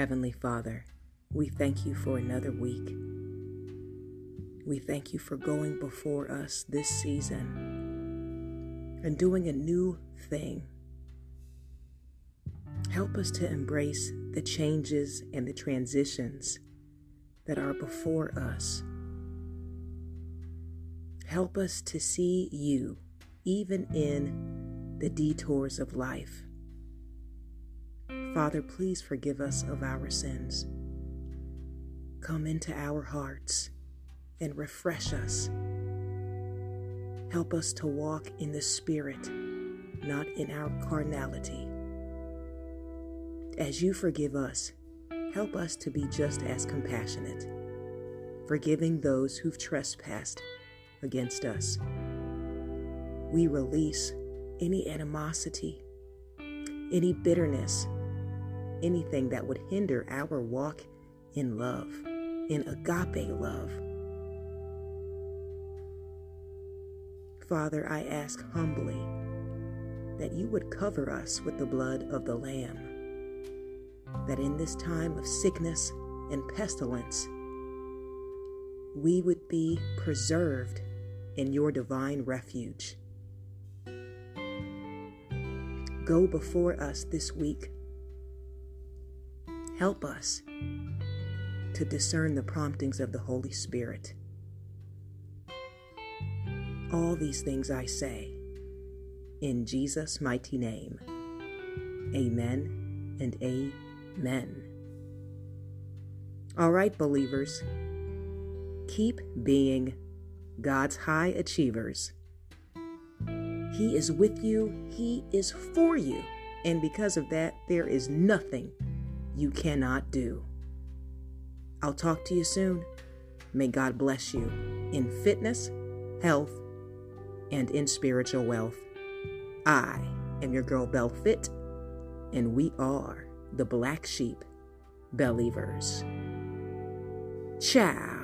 Heavenly Father, we thank you for another week. We thank you for going before us this season and doing a new thing. Help us to embrace the changes and the transitions that are before us. Help us to see you even in the detours of life. Father, please forgive us of our sins. Come into our hearts and refresh us. Help us to walk in the Spirit, not in our carnality. As you forgive us, help us to be just as compassionate, forgiving those who've trespassed against us. We release any animosity, any bitterness, anything that would hinder our walk in love, in agape love. Father, I ask humbly that you would cover us with the blood of the Lamb, that in this time of sickness and pestilence, we would be preserved in your divine refuge. Go before us this week Help us to discern the promptings of the Holy Spirit. All these things I say in Jesus' mighty name. Amen and amen. All right, believers, keep being God's high achievers. He is with you, He is for you, and because of that, there is nothing you cannot do. I'll talk to you soon. May God bless you in fitness, health, and in spiritual wealth. I am your girl Belle Fit, and we are the Black Sheep Believers. Ciao.